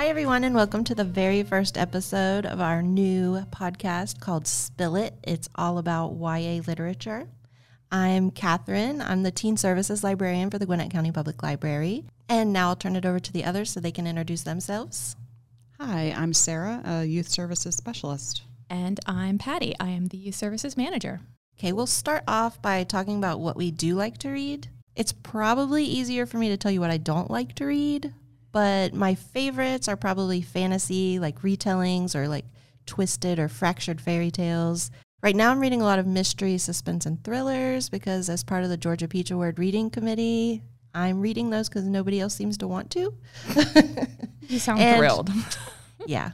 Hi, everyone, and welcome to the very first episode of our new podcast called Spill Lit. It's all about YA literature. I'm Catherine. I'm the Teen Services Librarian for the Gwinnett County Public Library. And now I'll turn it over to the others so they can introduce themselves. Hi, I'm Sarah, a Youth Services Specialist. And I'm Patty. I am the Youth Services Manager. Okay, we'll start off by talking about what we do like to read. It's probably easier for me to tell you what I don't like to read, but my favorites are probably fantasy, like retellings or like twisted or fractured fairy tales. Right now, I'm reading a lot of mystery, suspense, and thrillers because, as part of the Georgia Peach Award Reading Committee, I'm reading those because nobody else seems to want to. You sound And- thrilled. yeah.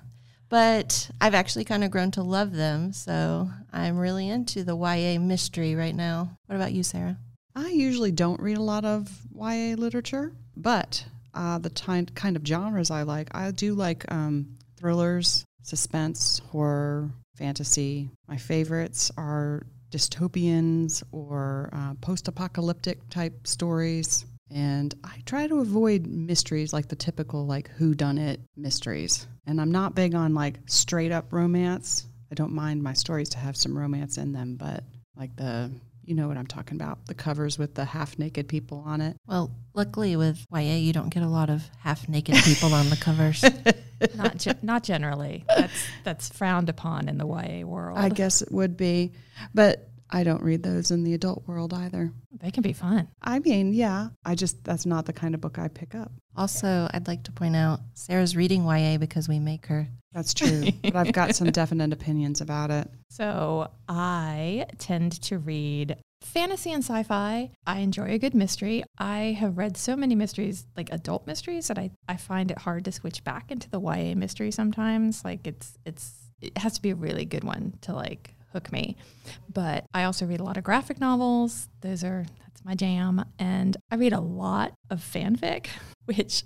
But I've actually kind of grown to love them. So I'm really into the YA mystery right now. What about you, Sarah? I usually don't read a lot of YA literature, but uh, the ty- kind of genres I like, I do like um, thrillers, suspense, horror, fantasy. My favorites are dystopians or uh, post apocalyptic type stories. And I try to avoid mysteries like the typical like who done it mysteries. And I'm not big on like straight up romance. I don't mind my stories to have some romance in them, but like the you know what I'm talking about, the covers with the half naked people on it. Well, luckily with YA, you don't get a lot of half naked people on the covers. not ge- not generally. That's that's frowned upon in the YA world. I guess it would be, but I don't read those in the adult world either. they can be fun. I mean, yeah, I just that's not the kind of book I pick up. Also, I'd like to point out Sarah's reading YA because we make her. That's true, but I've got some definite opinions about it. So I tend to read fantasy and sci-fi. I enjoy a good mystery. I have read so many mysteries, like adult mysteries, that I, I find it hard to switch back into the YA mystery sometimes. Like it's it's it has to be a really good one to like hook me. But I also read a lot of graphic novels. Those are that's my jam. And I read a lot of fanfic, which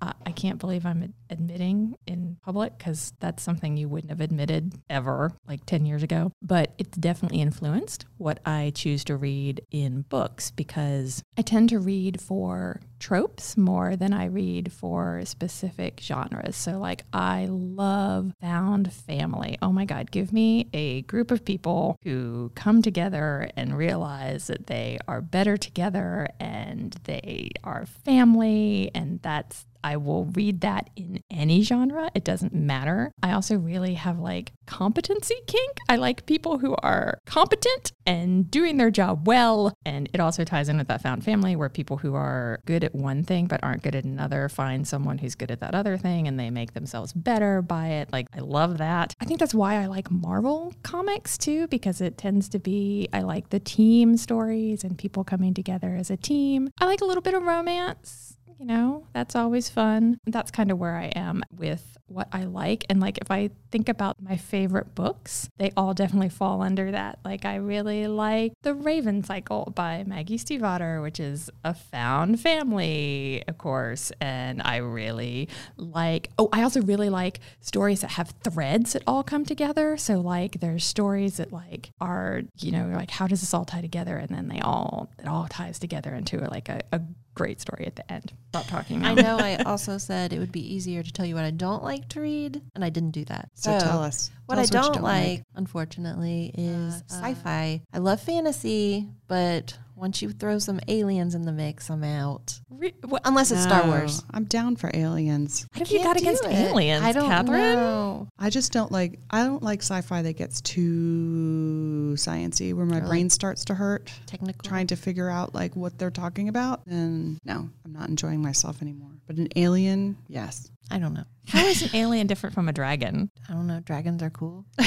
I can't believe I'm ad- admitting in public because that's something you wouldn't have admitted ever like 10 years ago. But it's definitely influenced what I choose to read in books because I tend to read for tropes more than I read for specific genres. So, like, I love found family. Oh my God, give me a group of people who come together and realize that they are better together and they are family, and that's I will read that in any genre. It doesn't matter. I also really have like competency kink. I like people who are competent and doing their job well. And it also ties in with that found family where people who are good at one thing but aren't good at another find someone who's good at that other thing and they make themselves better by it. Like, I love that. I think that's why I like Marvel comics too, because it tends to be, I like the team stories and people coming together as a team. I like a little bit of romance you know, that's always fun. That's kind of where I am with what I like. And like, if I think about my favorite books, they all definitely fall under that. Like, I really like The Raven Cycle by Maggie Stiefvater, which is a found family, of course. And I really like, oh, I also really like stories that have threads that all come together. So, like, there's stories that, like, are, you know, like, how does this all tie together? And then they all, it all ties together into like a, a great story at the end. Stop talking now. I know I also said it would be easier to tell you what I don't like to read, and I didn't do that. So, tell us What Tell I us don't, you like, unfortunately, is Uh, uh. sci-fi. I love fantasy, but once you throw some aliens in the mix, I'm out. Re- what, Unless it's Star Wars. I'm down for aliens. what have you got against it. aliens, I don't Catherine? know. I just don't like I don't like sci-fi that gets too sciency where my Or, like, brain starts to hurt Technical. trying to figure out like what they're talking about. And no, I'm not enjoying myself anymore. But an alien, yes. I don't know. How is an alien different from a dragon? I don't know. Dragons are cool.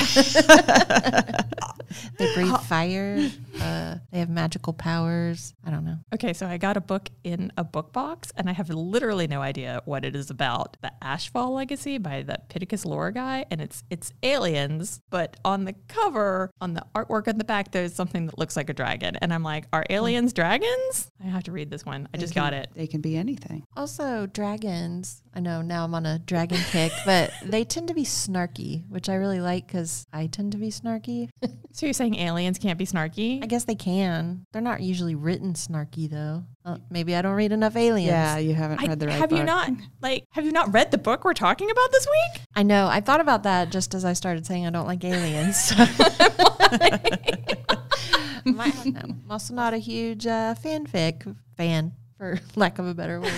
they breathe fire. Uh, they have magical powers. I don't know. Okay, so I got a book in a book box, and I have literally no idea what it is about. The Ashfall Legacy by the Pittacus lore guy, and it's it's aliens, but on the cover, on the artwork on the back, there's something that looks like a dragon, and I'm like, are aliens dragons? I have to read this one. I They just can- got it. They can be anything. Also, dragons. I know now I'm on a dragon kick, but they tend to be snarky, which I really like because I tend to be snarky. So you're saying aliens can't be snarky? I guess they can. They're not usually written snarky though. Uh, maybe I don't read enough aliens. Yeah, you haven't I- read the right have you not like have you not read the book we're talking about this week? I know. I thought about that just as I started saying I don't like aliens. My- I'm also not a huge uh, fanfic fan, for lack of a better word.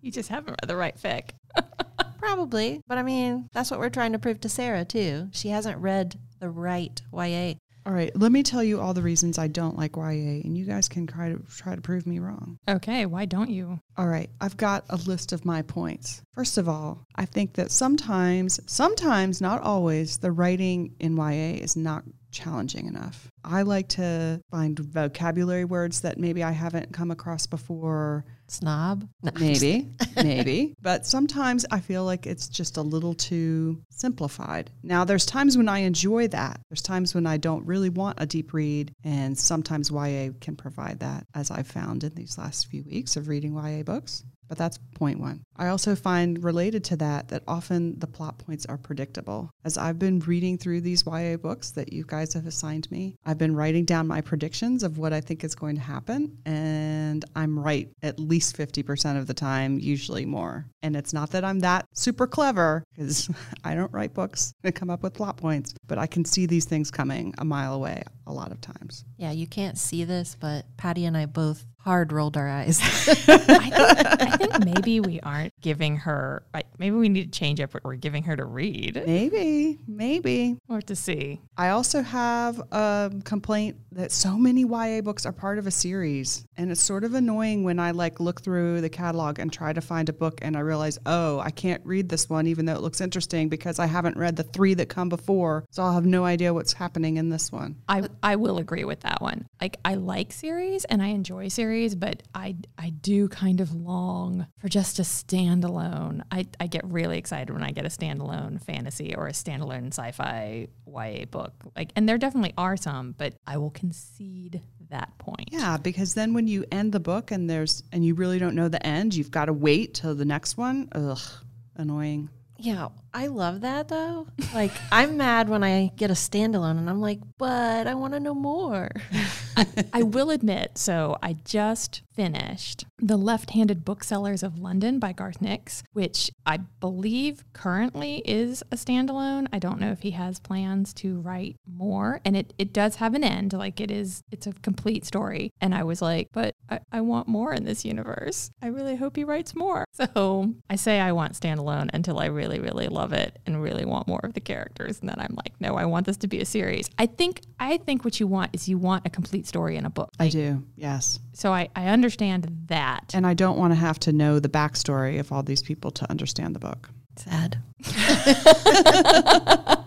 You just haven't read the right fic. Probably. But I mean, that's what we're trying to prove to Sarah, too. She hasn't read the right YA. All right, let me tell you all the reasons I don't like YA, and you guys can try to try to prove me wrong. Okay, why don't you? All right, I've got a list of my points. First of all, I think that sometimes, sometimes, not always, the writing in YA is not challenging enough. I like to find vocabulary words that maybe I haven't come across before. Snob? No, Maybe, maybe. But sometimes I feel like it's just a little too simplified. Now, there's times when I enjoy that. There's times when I don't really want a deep read, and sometimes YA can provide that, as I've found in these last few weeks of reading YA books. But that's point one. I also find related to that that often the plot points are predictable. As I've been reading through these YA books that you guys have assigned me, I've been writing down my predictions of what I think is going to happen, and I'm right at least 50% of the time, usually more. And it's not that I'm that super clever because I don't write books that come up with plot points, but I can see these things coming a mile away a lot of times. Yeah, you can't see this, but Patty and I both hard rolled our eyes. I think, I think maybe we aren't giving her. Like, maybe we need to change up what we're giving her to read Maybe, maybe. or to see. I also have a complaint that so many YA books are part of a series. And it's sort of annoying when I like look through the catalog and try to find a book and I realize, oh, I can't read this one even though it looks interesting because I haven't read the three that come before. So I'll have no idea what's happening in this one. I I will agree with that one. Like I like series and I enjoy series, but I I do kind of long for just a standalone. I, I get really excited when I get a standalone fantasy or a standalone sci-fi YA book. Like and there definitely are some, but I will concede that point. Yeah, because then when you end the book and there's and you really don't know the end, you've got to wait till the next one. Ugh, annoying. yeah, I love that though. Like, I'm mad when I get a standalone and I'm like, but I want to know more. I will admit, so I just finished The Left Handed Booksellers of London by Garth Nix, which I believe currently is a standalone. I don't know if he has plans to write more. And it, it does have an end. Like it is, it's a complete story. And I was like, but I, I want more in this universe. I really hope he writes more. So I say I want standalone until I really, really love it and really want more of the characters. And then I'm like, no, I want this to be a series. I think I think what you want is you want a complete story in a book. I do, yes. So I, I understand that. And I don't want to have to know the backstory of all these people to understand the book. Sad.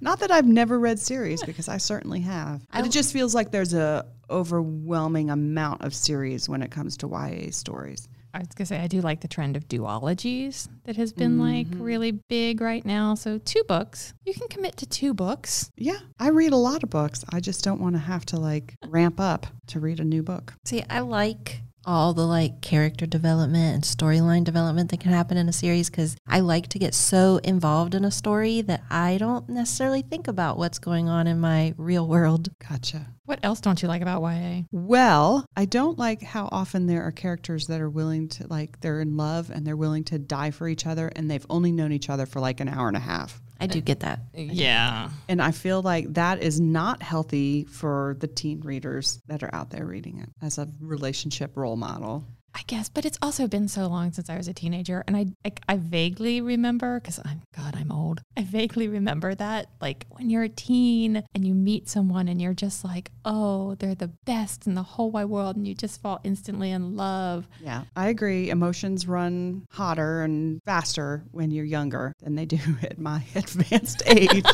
Not that I've never read series because I certainly have. But it just feels like there's a overwhelming amount of series when it comes to YA stories. I was gonna say I do like the trend of duologies that has been like mm-hmm. really big right now. So two books. You can commit to two books. Yeah, I read a lot of books. I just don't want to have to like ramp up to read a new book. See, I like all the like character development and storyline development that can happen in a series because I like to get so involved in a story that I don't necessarily think about what's going on in my real world. Gotcha. What else don't you like about YA? Well, I don't like how often there are characters that are willing to like they're in love and they're willing to die for each other and they've only known each other for like an hour and a half. I do get that. Yeah. And I feel like that is not healthy for the teen readers that are out there reading it as a relationship role model. I guess, but it's also been so long since I was a teenager, and I I, I vaguely remember because I'm God, I'm old. I vaguely remember that, like when you're a teen and you meet someone and you're just like, oh, they're the best in the whole wide world, and you just fall instantly in love. Yeah, I agree. Emotions run hotter and faster when you're younger than they do at my advanced age.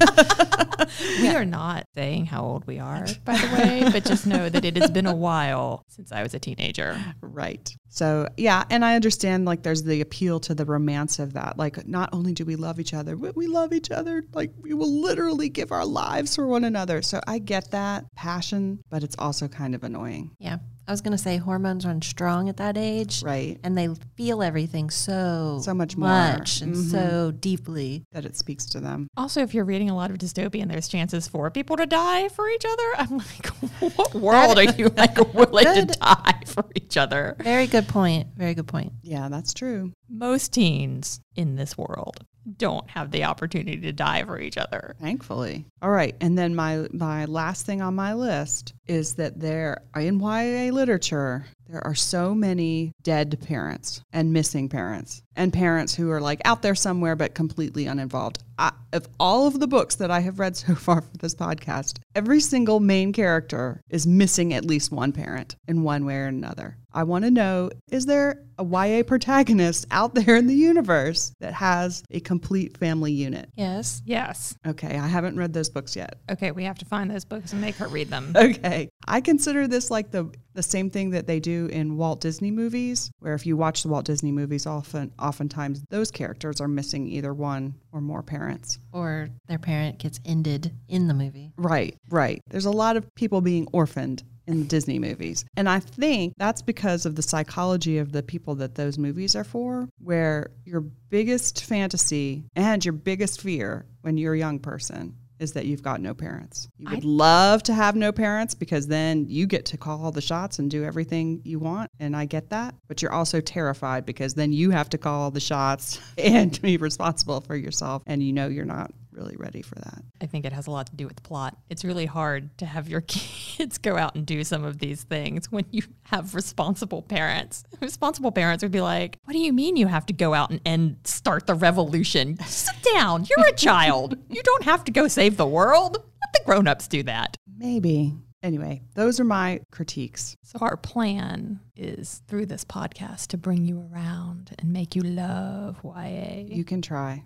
We are not saying how old we are, by the way, but just know that it has been a while since I was a teenager. right. So, yeah, and I understand like there's the appeal to the romance of that. Like, not only do we love each other, but we love each other. Like, we will literally give our lives for one another. So, I get that passion, but it's also kind of annoying. Yeah. I was going to say hormones run strong at that age. Right. And they feel everything so So much more. much and Mhm. so deeply. That it speaks to them. Also, if you're reading a lot of dystopian, there's chances for people to die for each other. I'm like, what world are you like willing to die for each other? Very good point. Very good point. Yeah, that's true. Most teens in this world don't have the opportunity to die for each other. Thankfully. All right. And then my my last thing on my list is that there in YA literature, there are so many dead parents and missing parents and parents who are like out there somewhere but completely uninvolved. I, of all of the books that I have read so far for this podcast, every single main character is missing at least one parent in one way or another. I want to know is there a YA protagonist out there in the universe that has a complete family unit? Yes. Yes. Okay, I haven't read those books yet. Okay, we have to find those books and make her read them. Okay. I consider this like the the same thing that they do in Walt Disney movies, where if you watch the Walt Disney movies often oftentimes those characters are missing either one or more parents. Or their parent gets ended in the movie. Right, right. There's a lot of people being orphaned in the Disney movies. And I think that's because of the psychology of the people that those movies are for, where your biggest fantasy and your biggest fear when you're a young person is that you've got no parents. You would love to have no parents because then you get to call all the shots and do everything you want. And I get that. But you're also terrified because then you have to call all the shots and be responsible for yourself. And you know you're not really ready for that. I think it has a lot to do with the plot. It's really hard to have your kids go out and do some of these things when you have responsible parents. Responsible parents would be like, What do you mean you have to go out and, and start the revolution? Sit down. You're a child. You don't have to go save the world. Let the grown ups do that. Maybe. Anyway, those are my critiques. So, our plan is through this podcast to bring you around and make you love YA. You can try.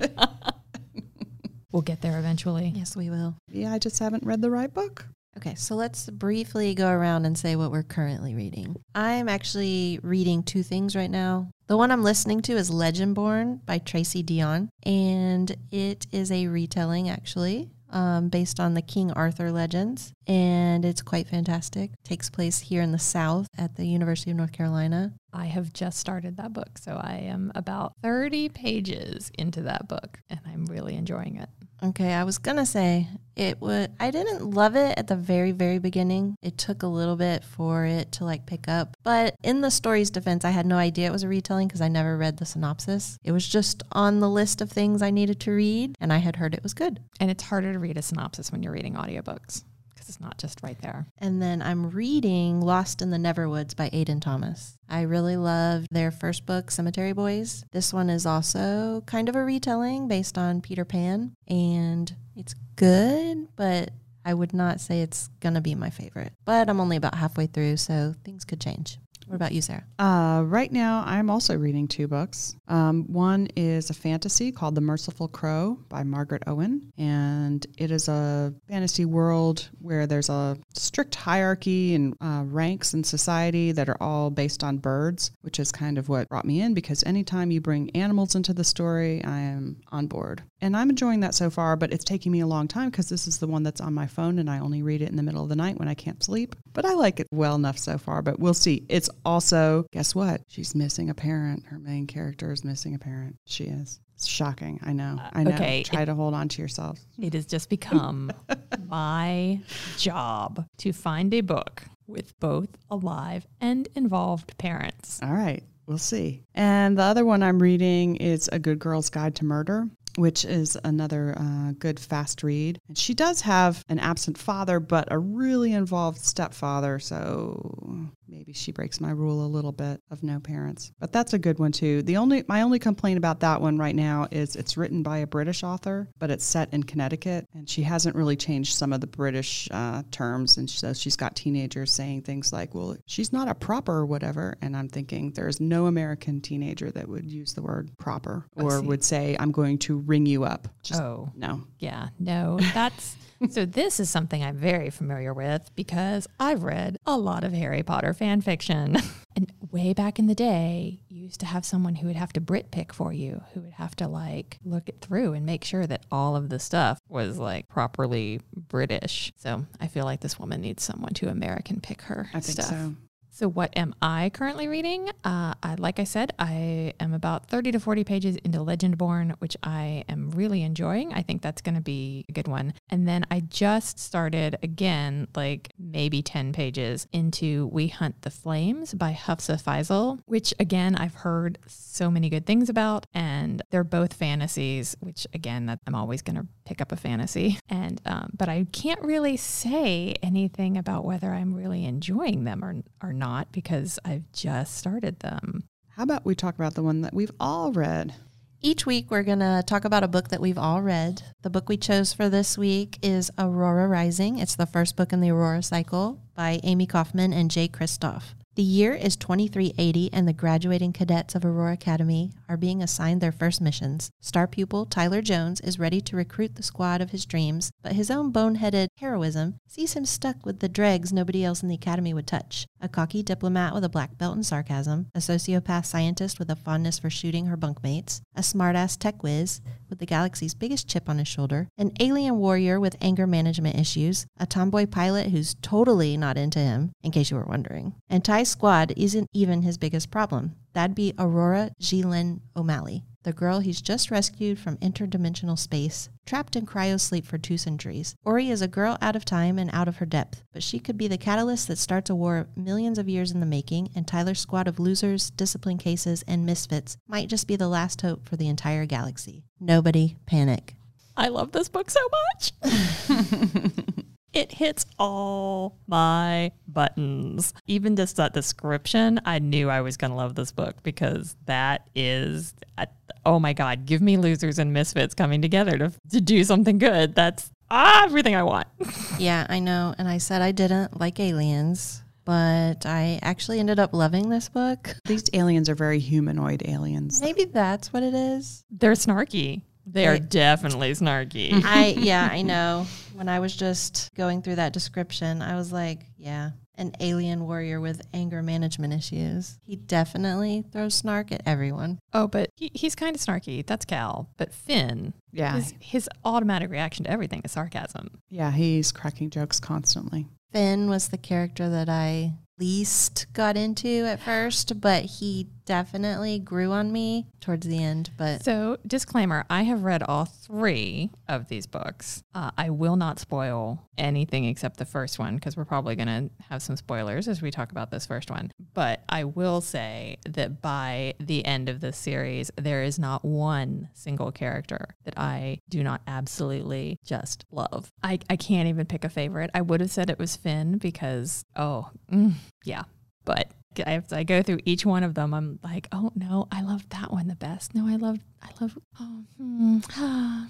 we'll get there eventually. Yes, we will. Yeah, I just haven't read the right book. Okay, so let's briefly go around and say what we're currently reading. I'm actually reading two things right now. The one I'm listening to is Legendborn by Tracy Deonn, and it is a retelling actually. Um, based on the King Arthur legends, and it's quite fantastic. Takes place here in the South at the University of North Carolina. I have just started that book, so I am about 30 pages into that book, and I'm really enjoying it. Okay, I was gonna say it would. I didn't love it at the very, very beginning. It took a little bit for it to like pick up. But in the story's defense, I had no idea it was a retelling because I never read the synopsis. It was just on the list of things I needed to read, and I had heard it was good. And it's harder to read a synopsis when you're reading audiobooks because it's not just right there. And then I'm reading Lost in the Neverwoods by Aiden Thomas. I really loved their first book, Cemetery Boys. This one is also kind of a retelling based on Peter Pan, and it's good, but I would not say it's going to be my favorite. But I'm only about halfway through, so things could change. What about you, Sarah? Uh, right now, I'm also reading two books. Um, one is a fantasy called The Merciful Crow by Margaret Owen. And it is a fantasy world where there's a strict hierarchy and uh, ranks in society that are all based on birds, which is kind of what brought me in because anytime you bring animals into the story, I am on board. And I'm enjoying that so far, but it's taking me a long time because this is the one that's on my phone and I only read it in the middle of the night when I can't sleep. But I like it well enough so far, but we'll see. It's also, guess what? She's missing a parent. Her main character is missing a parent. She is. It's shocking. I know. I know. okay. Try to hold on to yourself. It has just become my job to find a book with both alive and involved parents. All right. We'll see. And the other one I'm reading is A Good Girl's Guide to Murder. Which is another uh, good fast read. And she does have an absent father, but a really involved stepfather. So maybe she breaks my rule a little bit of no parents. But that's a good one too. The only my only complaint about that one right now is it's written by a British author, but it's set in Connecticut, and she hasn't really changed some of the British uh, terms. And so she's got teenagers saying things like, "Well, she's not a proper or whatever." And I'm thinking there's no American teenager that would use the word proper or would say, "I'm going to ring you up." Just oh, no. yeah. No, that's so. This is something I'm very familiar with because I've read a lot of Harry Potter fan fiction. And way back in the day, you used to have someone who would have to Brit pick for you, who would have to like look it through and make sure that all of the stuff was like properly British. So I feel like this woman needs someone to American pick her I think stuff. so. So, what am I currently reading? Uh, I, like I said, I am about 30 to 40 pages into Legendborn, which I am really enjoying. I think that's going to be a good one. And then I just started again, like maybe 10 pages into We Hunt the Flames by Hafsah Faizal, which again, I've heard so many good things about. And they're both fantasies, which again, I'm always going to pick up a fantasy. And, um, but I can't really say anything about whether I'm really enjoying them or, or not because I've just started them. How about we talk about the one that we've all read? Each week, we're going to talk about a book that we've all read. The book we chose for this week is Aurora Rising. It's the first book in the Aurora cycle by Amie Kaufman and Jay Kristoff. The year is 2380, and the graduating cadets of Aurora Academy are being assigned their first missions. Star pupil Tyler Jones is ready to recruit the squad of his dreams, but his own boneheaded heroism sees him stuck with the dregs nobody else in the academy would touch. A cocky diplomat with a black belt in sarcasm, a sociopath scientist with a fondness for shooting her bunkmates, a smartass tech whiz with the galaxy's biggest chip on his shoulder, an alien warrior with anger management issues, a tomboy pilot who's totally not into him, in case you were wondering. And Ty's squad isn't even his biggest problem. That'd be Aurora Jie-Lin O'Malley, the girl he's just rescued from interdimensional space, trapped in cryosleep for two centuries. Auri is a girl out of time and out of her depth, but she could be the catalyst that starts a war millions of years in the making, and Tyler's squad of losers, discipline cases, and misfits might just be the last hope for the entire galaxy. Nobody panic. I love this book so much. it hits all my buttons. Even just that description, I knew I was going to love this book because that is, oh my God, give me losers and misfits coming together to, to do something good. That's ah, everything I want. yeah, I know. And I said I didn't like aliens. But I actually ended up loving this book. These aliens are very humanoid aliens. Maybe that's what it is. They're snarky. They are definitely snarky. I yeah, I know. When I was just going through that description, I was like, yeah, an alien warrior with anger management issues. He definitely throws snark at everyone. Oh, but he, he's kind of snarky. That's Cal. But Finn, Yeah. his, his automatic reaction to everything is sarcasm. Yeah, he's cracking jokes constantly. Finn was the character that I least got into at first, but he definitely grew on me towards the end. But So, disclaimer I have read all three of these books. Uh, I will not spoil anything except the first one because we're probably going to have some spoilers as we talk about this first one. But I will say that by the end of this series, there is not one single character that I do not absolutely just love. I, I can't even pick a favorite. I would have said it was Finn because, oh, mm, yeah. But as I go through each one of them, I'm like, oh no, I love that one the best. No, I love, I love. Oh, hmm, ah.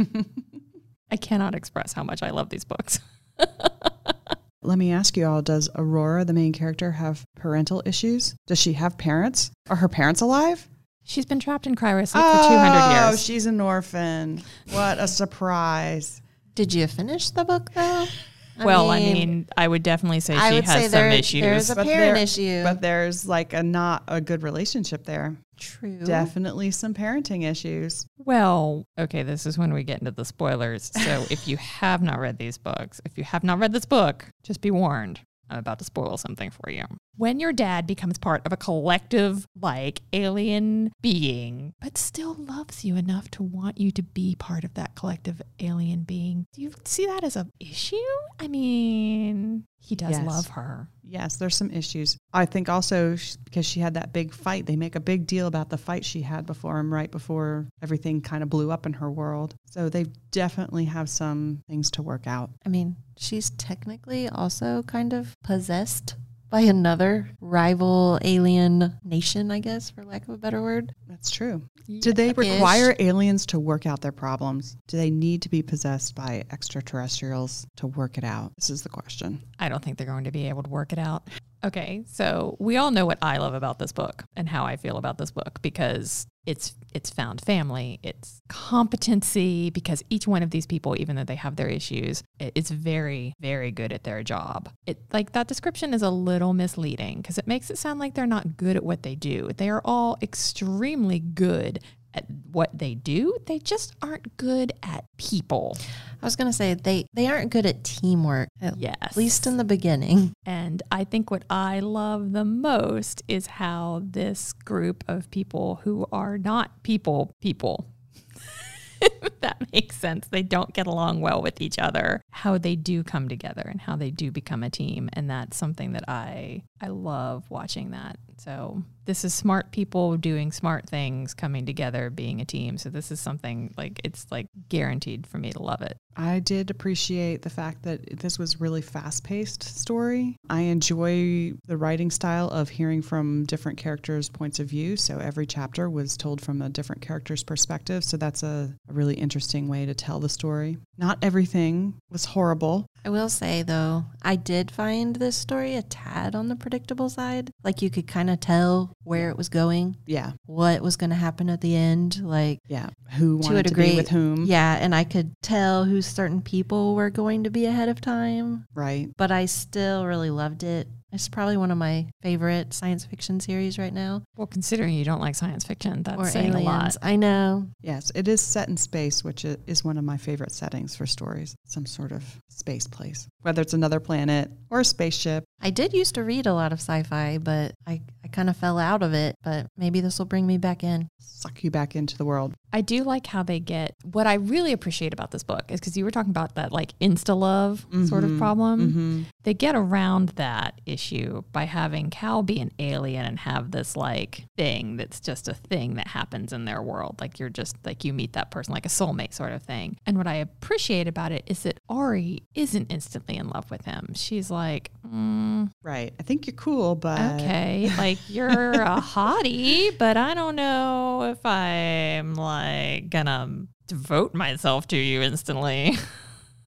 I cannot express how much I love these books. Let me ask you all Does Aurora, the main character, have parental issues? Does she have parents? Are her parents alive? She's been trapped in cryosleep for 200 years. Oh, years. she's an orphan. What a surprise. did you finish the book though? well, I mean, I would definitely say I she has say some there- issues. there's a But parent there- issue. But there's like a not a good relationship there. True. Definitely some parenting issues. Well, okay, this is when we get into the spoilers. So if you have not read these books, if you have not read this book, just be warned. I'm about to spoil something for you. When your dad becomes part of a collective, like alien being, but still loves you enough to want you to be part of that collective alien being, do you see that as an issue? I mean, he does Yes. love her. Yes, there's some issues. I think also because she had that big fight, they make a big deal about the fight she had before him, right before everything kind of blew up in her world. So they definitely have some things to work out. I mean, she's technically also kind of possessed by another rival alien nation, I guess, for lack of a better word. That's true. Do they require aliens to work out their problems? Do they need to be possessed by extraterrestrials to work it out? This is the question. I don't think they're going to be able to work it out. Okay, so we all know what I love about this book and how I feel about this book because it's it's found family, it's competency because each one of these people even though they have their issues, i- is very very good at their job. It like that description is a little misleading because it makes it sound like they're not good at what they do. They are all extremely good at what they do. They just aren't good at people. I was gonna say they they aren't good at teamwork. At Yes. least in the beginning. And I think what I love the most is how this group of people who are not people, people, if that makes sense, they don't get along well with each other, how they do come together and how they do become a team. And that's something that I, I love watching that. So this is smart people doing smart things, coming together, being a team. So this is something like it's like guaranteed for me to love it. I did appreciate the fact that this was really fast-paced story. I enjoy the writing style of hearing from different characters' points of view. So every chapter was told from a different character's perspective. So that's a, a really interesting way to tell the story. Not everything was horrible. I will say though, I did find this story a tad on the predictable side. Like you could kind of tell where it was going, Yeah, what was going to happen at the end. Like yeah. Who To a wanted to, be with whom? yeah, and I could tell who certain people were going to be ahead of time. Right. But I still really loved it. It's probably one of my favorite science fiction series right now. Well, considering you don't like science fiction, that's or saying aliens. a lot. I know. Yes, it is set in space, which is one of my favorite settings for stories. Some sort of space place, whether it's another planet or a spaceship. I did used to read a lot of sci-fi, but I, I kind of fell out of it. But maybe this will bring me back in. Suck you back into the world. I do like how they get what I really appreciate about this book is because you were talking about that like insta love sort of Mhm. problem. Mm-hmm. They get around that issue by having Cal be an alien and have this like thing that's just a thing that happens in their world. Like you're just like you meet that person like a soulmate sort of thing. And what I appreciate about it is that Auri isn't instantly in love with him. She's like, mm, Right. I think you're cool, but okay, like you're a hottie, but I don't know if I'm like gonna devote myself to you instantly.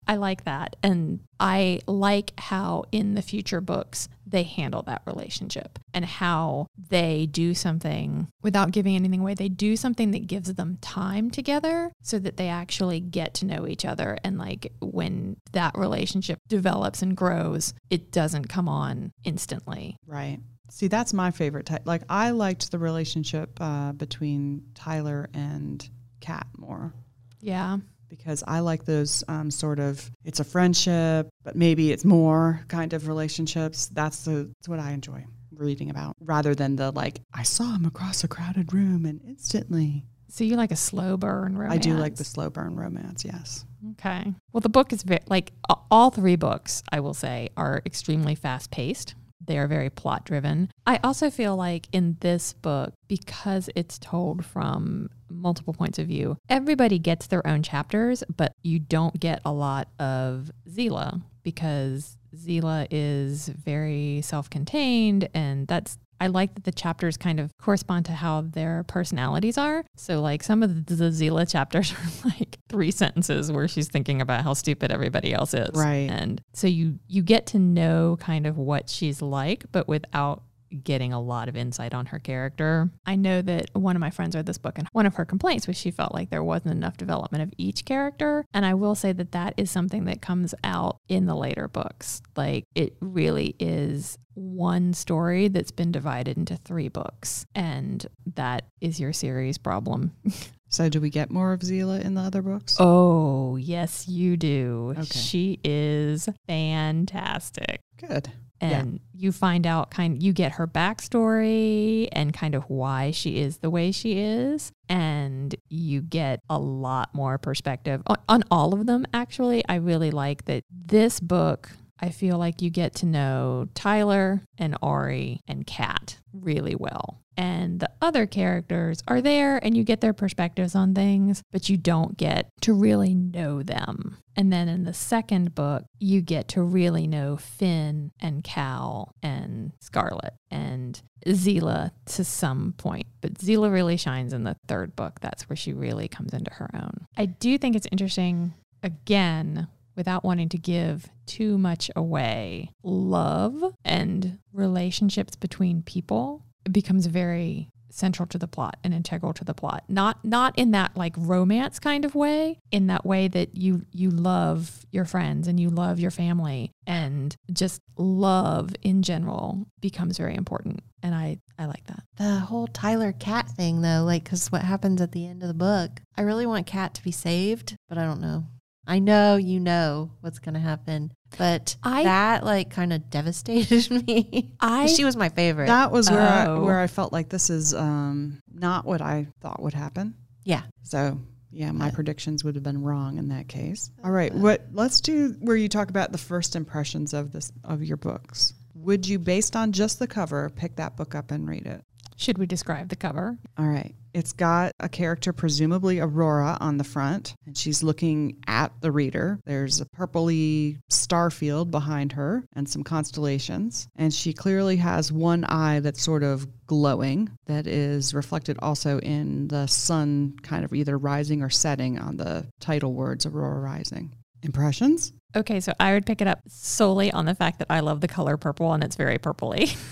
I like that. And I like how in the future books they handle that relationship and how they do something without giving anything away. They do something that gives them time together so that they actually get to know each other. And like when that relationship develops and grows, it doesn't come on instantly. Right. See, that's my favorite type. Like, I liked the relationship uh, between Tyler and Kat more Yeah. because I like those um, sort of it's a friendship, but maybe it's more kind of relationships. That's the that's what I enjoy reading about rather than the like I saw him across a crowded room and instantly. So you like a slow burn romance? I do like the slow burn romance. Yes. Okay. Well, the book is very like all three books. I will say are extremely fast paced. They are very plot driven. I also feel like in this book, because it's told from multiple points of view, everybody gets their own chapters, but you don't get a lot of Zila because Zila is very self contained and that's I like that the chapters kind of correspond to how their personalities are. So, like some of the, the Zila chapters are like three sentences where she's thinking about how stupid everybody else is, Right. And so you you get to know kind of what she's like, but without getting a lot of insight on her character. I know that one of my friends read this book and one of her complaints was she felt like there wasn't enough development of each character. And I will say that that is something that comes out in the later books. Like it really is one story that's been divided into three books. And that is your series problem. So, do we get more of Zila in the other books? Oh, yes, you do. Okay. She is fantastic. Good. Yeah. and you find out kind you get her backstory and kind of why she is the way she is and you get a lot more perspective on, on all of them actually i really like that this book i feel like you get to know tyler and auri and kat really well and the other characters are there and you get their perspectives on things but you don't get to really know them and then in the second book, you get to really know Finn and Cal and Scarlett and Zila to some point. But Zila really shines in the third book. That's where she really comes into her own. I do think it's interesting, again, without wanting to give too much away. Love and relationships between people becomes very central to the plot and integral to the plot. Not not in that like romance kind of way, in that way that you you love your friends and you love your family and just love in general becomes very important. And I I like that. The whole Tyler Kat thing, though, like, because what happens at the end of the book, I really want Kat to be saved, but I don't know. I know you know what's going to happen, but I- that like kind of devastated me. I she was my favorite. That was where I, Oh. where I felt like this is um, not what I thought would happen. yeah. So yeah, my Yeah. predictions would have been wrong in that case. All right, what let's do where you talk about the first impressions of this of your books. Would you, based on just the cover, pick that book up and read it? should we describe the cover? All right. It's got a character, presumably Aurora, on the front, and she's looking at the reader. There's a purpley star field behind her and some constellations. And she clearly has one eye that's sort of glowing, that is reflected also in the sun kind of either rising or setting on the title words Aurora Rising. Impressions? Okay, so I would pick it up solely on the fact that I love the color purple and it's very purpley.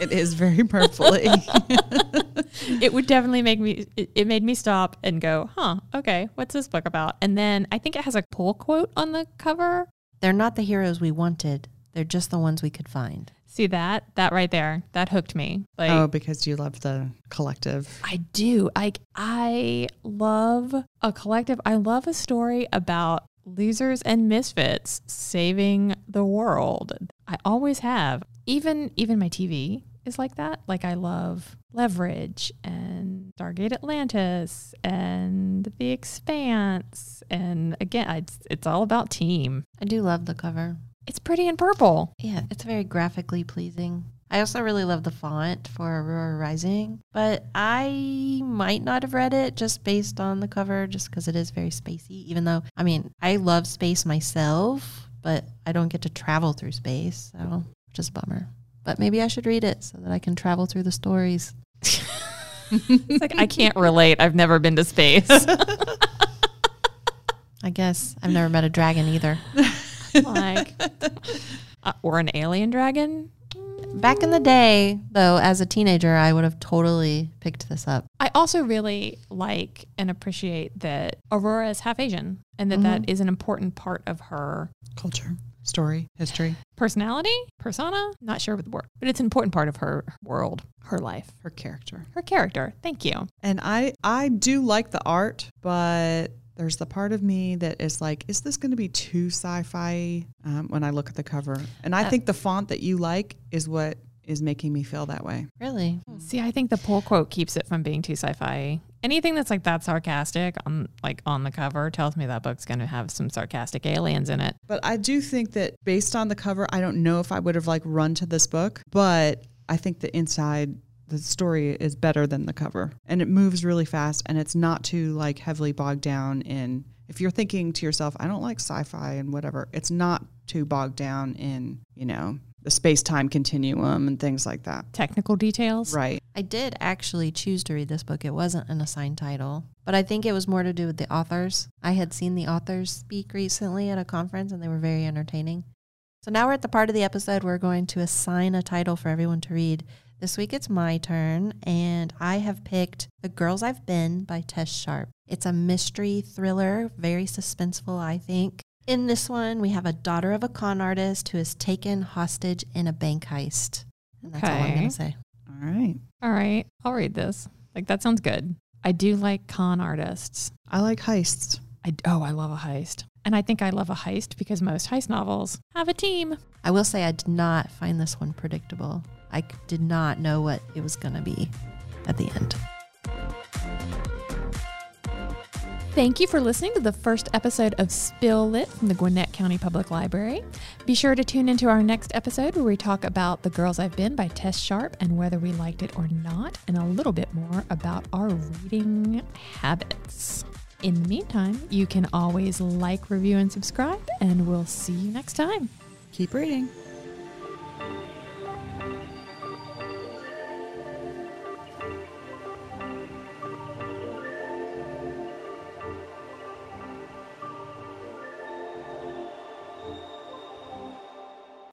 It is very purpley. it would definitely make me it, it made me stop and go huh okay what's this book about? And then i think it has a pull quote on the cover. They're not the heroes we wanted. They're just the ones we could find. see that? That right there. That hooked me. Like oh, because you love the collective. i do. I i love a collective. I love a story about losers and misfits saving the world. I always have. Even even my tv is like that like i love leverage and stargate atlantis and the expanse and again it's, it's all about team I do love the cover. it's pretty in purple Yeah, it's very graphically pleasing. I also really love the font for Aurora Rising, but I might not have read it just based on the cover, just because it is very spacey. Even though, I mean, I love space myself, but I don't get to travel through space, so is a bummer. But maybe I should read it so that I can travel through the stories. it's like i can't relate i've never been to space I guess I've never met a dragon either. like uh, or an alien dragon Back in the day, though, as a teenager, I would have totally picked this up. I also really like and appreciate that Aurora is half Asian and that that is an important part of her Culture, story, history, personality, persona, not sure what the word, but it's an important part of her world, her life, her character. her character. Thank you. And I I do like the art, but there's the part of me that is like, is this going to be too sci-fi um, when I look at the cover? And I Uh, think the font that you like is what is making me feel that way. Really? See, I think the pull quote keeps it from being too sci-fi. Anything that's like that sarcastic on like on the cover tells me that book's going to have some sarcastic aliens in it. But I do think that based on the cover, I don't know if I would have like run to this book, but I think the inside the story is better than the cover. And it moves really fast and it's not too like heavily bogged down in if you're thinking to yourself, I don't like sci-fi and whatever, it's not too bogged down in, you know, the space-time continuum and things like that. Technical details. Right. I did actually choose to read this book. It wasn't an assigned title, but I think it was more to do with the authors. I had seen the authors speak recently at a conference and they were very entertaining. So now we're at the part of the episode where we're going to assign a title for everyone to read. This week it's my turn, and I have picked The Girls I've Been by Tess Sharpe. It's a mystery thriller, very suspenseful, I think. In this one, we have a daughter of a con artist who is taken hostage in a bank heist. And that's all I'm going to say. All right. All right, I'll read this. Like that sounds good. I do like con artists. I like heists. I oh, I love a heist. And I think I love a heist because most heist novels have a team. I will say I did not find this one predictable. I did not know what it was going to be at the end. Thank you for listening to the first episode of Spill Lit from the Gwinnett County Public Library. Be sure to tune into our next episode where we talk about The Girls I've Been by Tess Sharpe and whether we liked it or not, and a little bit more about our reading habits. In the meantime, you can always like, review, and subscribe, and we'll see you next time. Keep reading.